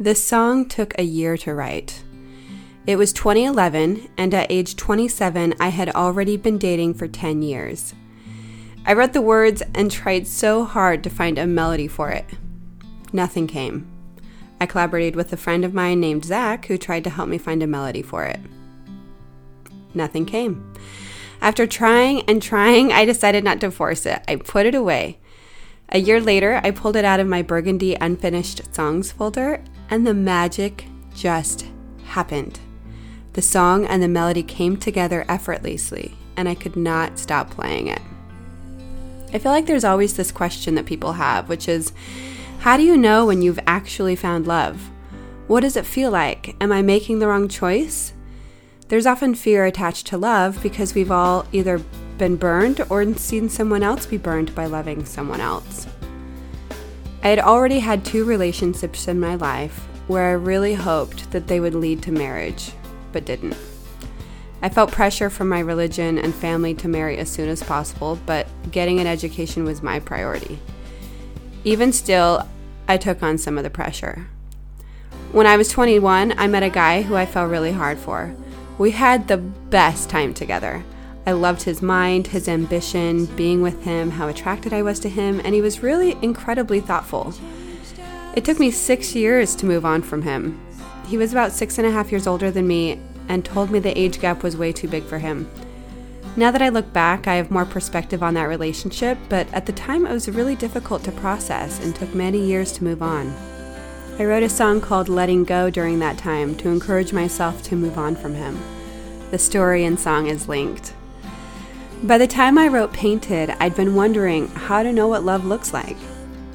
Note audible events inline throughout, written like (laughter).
This song took a year to write. It was 2011, and at age 27, I had already been dating for 10 years. I wrote the words and tried so hard to find a melody for it. Nothing came. I collaborated with a friend of mine named Zach who tried to help me find a melody for it. Nothing came. After trying and trying, I decided not to force it. I put it away. A year later, I pulled it out of my Burgundy Unfinished Songs folder, and the magic just happened. The song and the melody came together effortlessly, and I could not stop playing it. I feel like there's always this question that people have, which is how do you know when you've actually found love? What does it feel like? Am I making the wrong choice? There's often fear attached to love because we've all either been burned or seen someone else be burned by loving someone else. I had already had two relationships in my life where I really hoped that they would lead to marriage, but didn't. I felt pressure from my religion and family to marry as soon as possible, but getting an education was my priority. Even still, I took on some of the pressure. When I was 21, I met a guy who I fell really hard for. We had the best time together. I loved his mind, his ambition, being with him, how attracted I was to him, and he was really incredibly thoughtful. It took me six years to move on from him. He was about six and a half years older than me and told me the age gap was way too big for him. Now that I look back, I have more perspective on that relationship, but at the time it was really difficult to process and took many years to move on. I wrote a song called Letting Go during that time to encourage myself to move on from him. The story and song is linked. By the time I wrote Painted, I'd been wondering how to know what love looks like.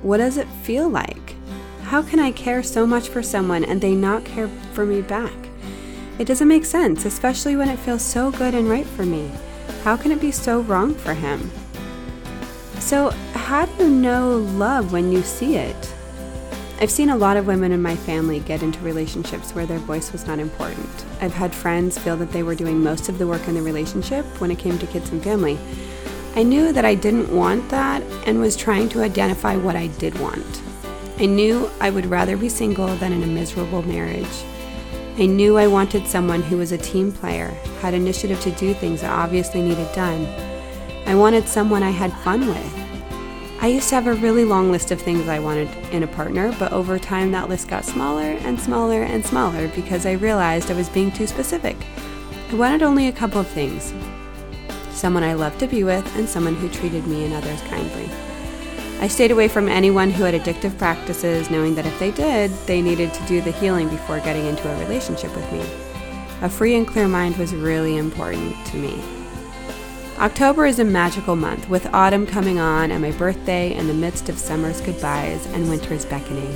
What does it feel like? How can I care so much for someone and they not care for me back? It doesn't make sense, especially when it feels so good and right for me. How can it be so wrong for him? So, how do you know love when you see it? I've seen a lot of women in my family get into relationships where their voice was not important. I've had friends feel that they were doing most of the work in the relationship when it came to kids and family. I knew that I didn't want that and was trying to identify what I did want. I knew I would rather be single than in a miserable marriage. I knew I wanted someone who was a team player, had initiative to do things that obviously needed done. I wanted someone I had fun with. I used to have a really long list of things I wanted in a partner, but over time that list got smaller and smaller and smaller because I realized I was being too specific. I wanted only a couple of things someone I loved to be with, and someone who treated me and others kindly. I stayed away from anyone who had addictive practices, knowing that if they did, they needed to do the healing before getting into a relationship with me. A free and clear mind was really important to me. October is a magical month, with autumn coming on and my birthday in the midst of summer's goodbyes and winter's beckoning.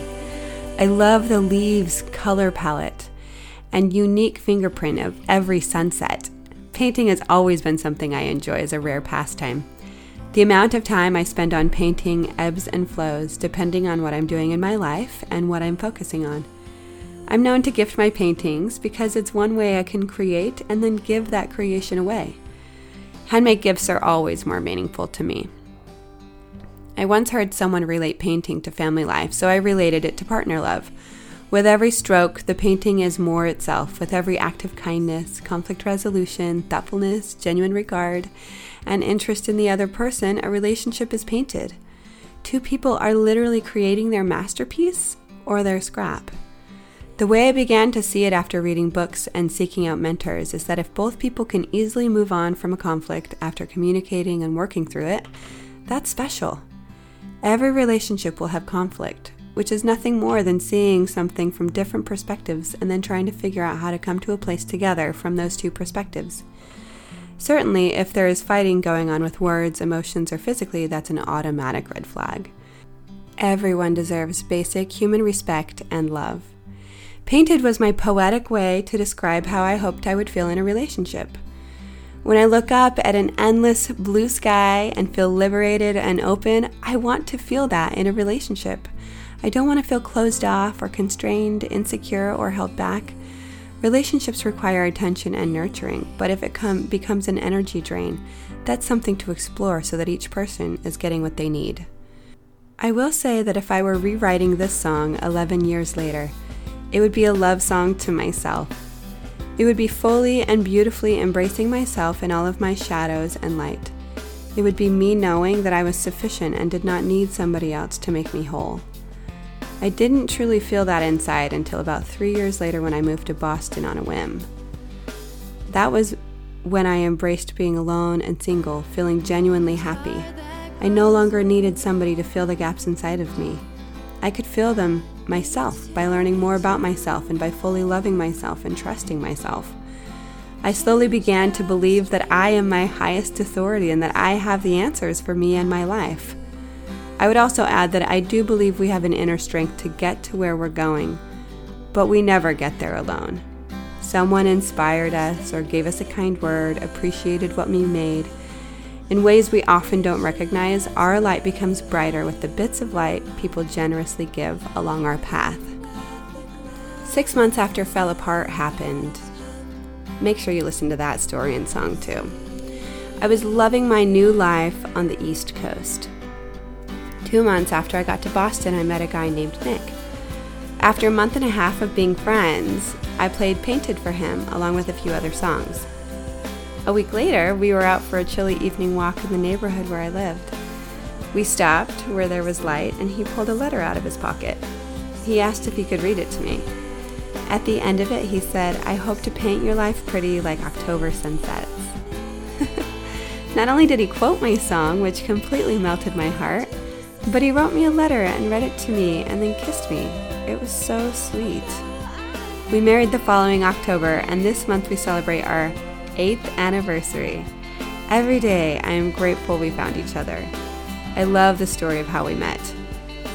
I love the leaves' color palette and unique fingerprint of every sunset. Painting has always been something I enjoy as a rare pastime. The amount of time I spend on painting ebbs and flows depending on what I'm doing in my life and what I'm focusing on. I'm known to gift my paintings because it's one way I can create and then give that creation away. Handmade gifts are always more meaningful to me. I once heard someone relate painting to family life, so I related it to partner love. With every stroke, the painting is more itself, with every act of kindness, conflict resolution, thoughtfulness, genuine regard, and interest in the other person, a relationship is painted. Two people are literally creating their masterpiece or their scrap. The way I began to see it after reading books and seeking out mentors is that if both people can easily move on from a conflict after communicating and working through it, that's special. Every relationship will have conflict, which is nothing more than seeing something from different perspectives and then trying to figure out how to come to a place together from those two perspectives. Certainly, if there is fighting going on with words, emotions, or physically, that's an automatic red flag. Everyone deserves basic human respect and love. Painted was my poetic way to describe how I hoped I would feel in a relationship. When I look up at an endless blue sky and feel liberated and open, I want to feel that in a relationship. I don't want to feel closed off or constrained, insecure, or held back. Relationships require attention and nurturing, but if it com- becomes an energy drain, that's something to explore so that each person is getting what they need. I will say that if I were rewriting this song 11 years later, It would be a love song to myself. It would be fully and beautifully embracing myself in all of my shadows and light. It would be me knowing that I was sufficient and did not need somebody else to make me whole. I didn't truly feel that inside until about three years later when I moved to Boston on a whim. That was when I embraced being alone and single, feeling genuinely happy. I no longer needed somebody to fill the gaps inside of me. I could fill them myself by learning more about myself and by fully loving myself and trusting myself. I slowly began to believe that I am my highest authority and that I have the answers for me and my life. I would also add that I do believe we have an inner strength to get to where we're going, but we never get there alone. Someone inspired us or gave us a kind word, appreciated what we made. In ways we often don't recognize, our light becomes brighter with the bits of light people generously give along our path. Six months after Fell Apart happened, make sure you listen to that story and song too. I was loving my new life on the East Coast. Two months after I got to Boston, I met a guy named Nick. After a month and a half of being friends, I played Painted for him along with a few other songs. A week later, we were out for a chilly evening walk in the neighborhood where I lived. We stopped where there was light, and he pulled a letter out of his pocket. He asked if he could read it to me. At the end of it, he said, I hope to paint your life pretty like October sunsets. (laughs) Not only did he quote my song, which completely melted my heart, but he wrote me a letter and read it to me and then kissed me. It was so sweet. We married the following October, and this month we celebrate our eighth anniversary. Every day I am grateful we found each other. I love the story of how we met.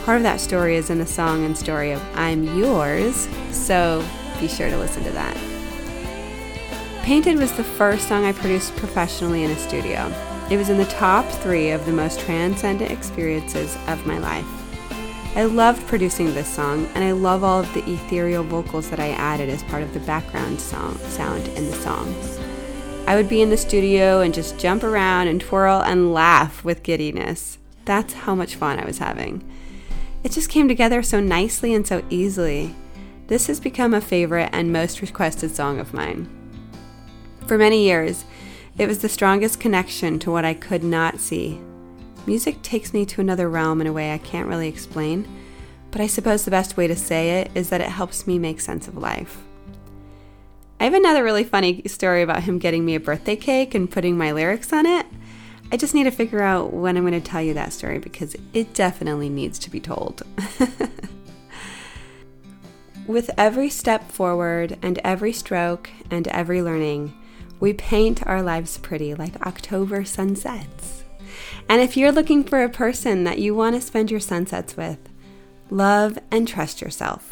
Part of that story is in the song and story of I'm Yours, so be sure to listen to that. Painted was the first song I produced professionally in a studio. It was in the top three of the most transcendent experiences of my life. I loved producing this song, and I love all of the ethereal vocals that I added as part of the background song, sound in the song. I would be in the studio and just jump around and twirl and laugh with giddiness. That's how much fun I was having. It just came together so nicely and so easily. This has become a favorite and most requested song of mine. For many years, it was the strongest connection to what I could not see. Music takes me to another realm in a way I can't really explain, but I suppose the best way to say it is that it helps me make sense of life. I have another really funny story about him getting me a birthday cake and putting my lyrics on it. I just need to figure out when I'm going to tell you that story because it definitely needs to be told. (laughs) With every step forward and every stroke and every learning, we paint our lives pretty like October sunsets. And if you're looking for a person that you want to spend your sunsets with, love and trust yourself.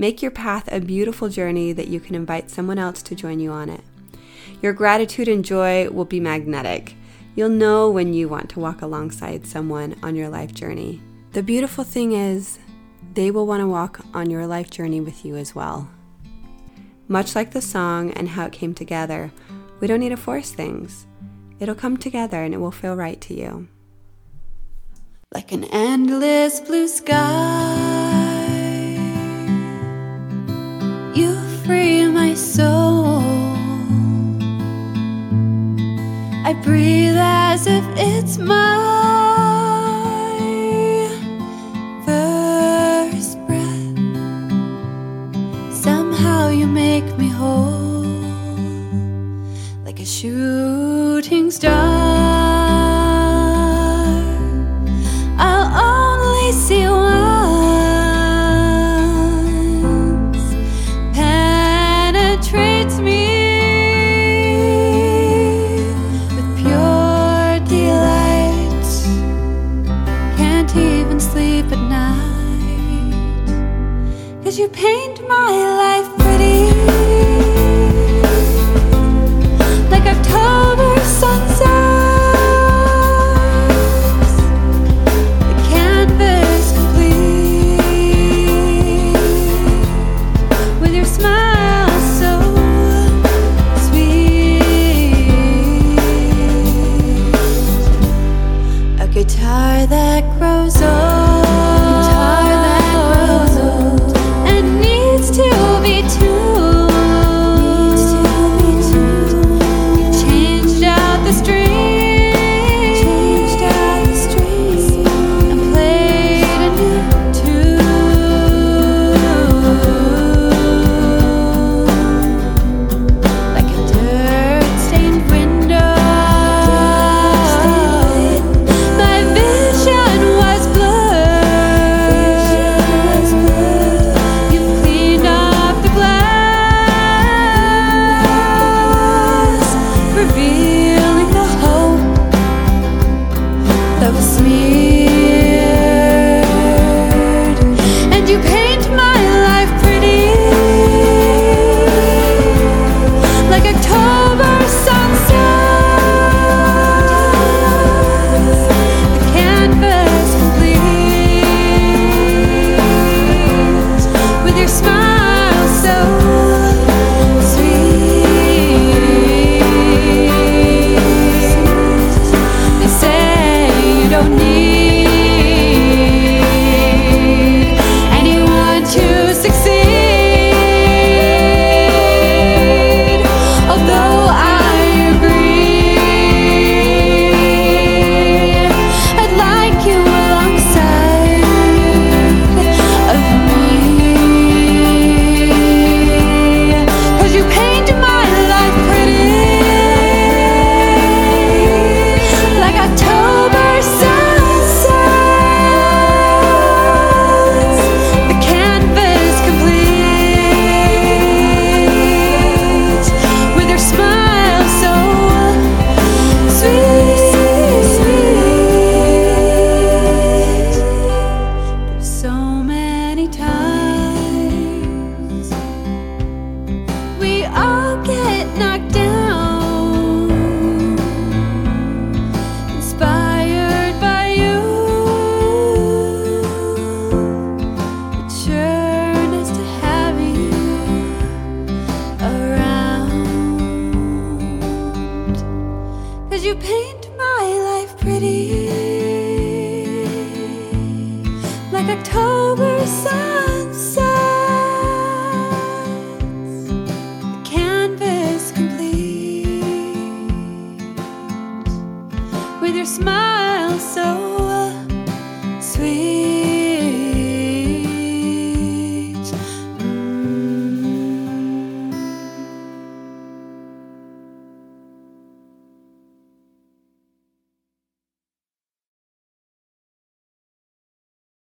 Make your path a beautiful journey that you can invite someone else to join you on it. Your gratitude and joy will be magnetic. You'll know when you want to walk alongside someone on your life journey. The beautiful thing is, they will want to walk on your life journey with you as well. Much like the song and how it came together, we don't need to force things. It'll come together and it will feel right to you. Like an endless blue sky, I breathe as if it's my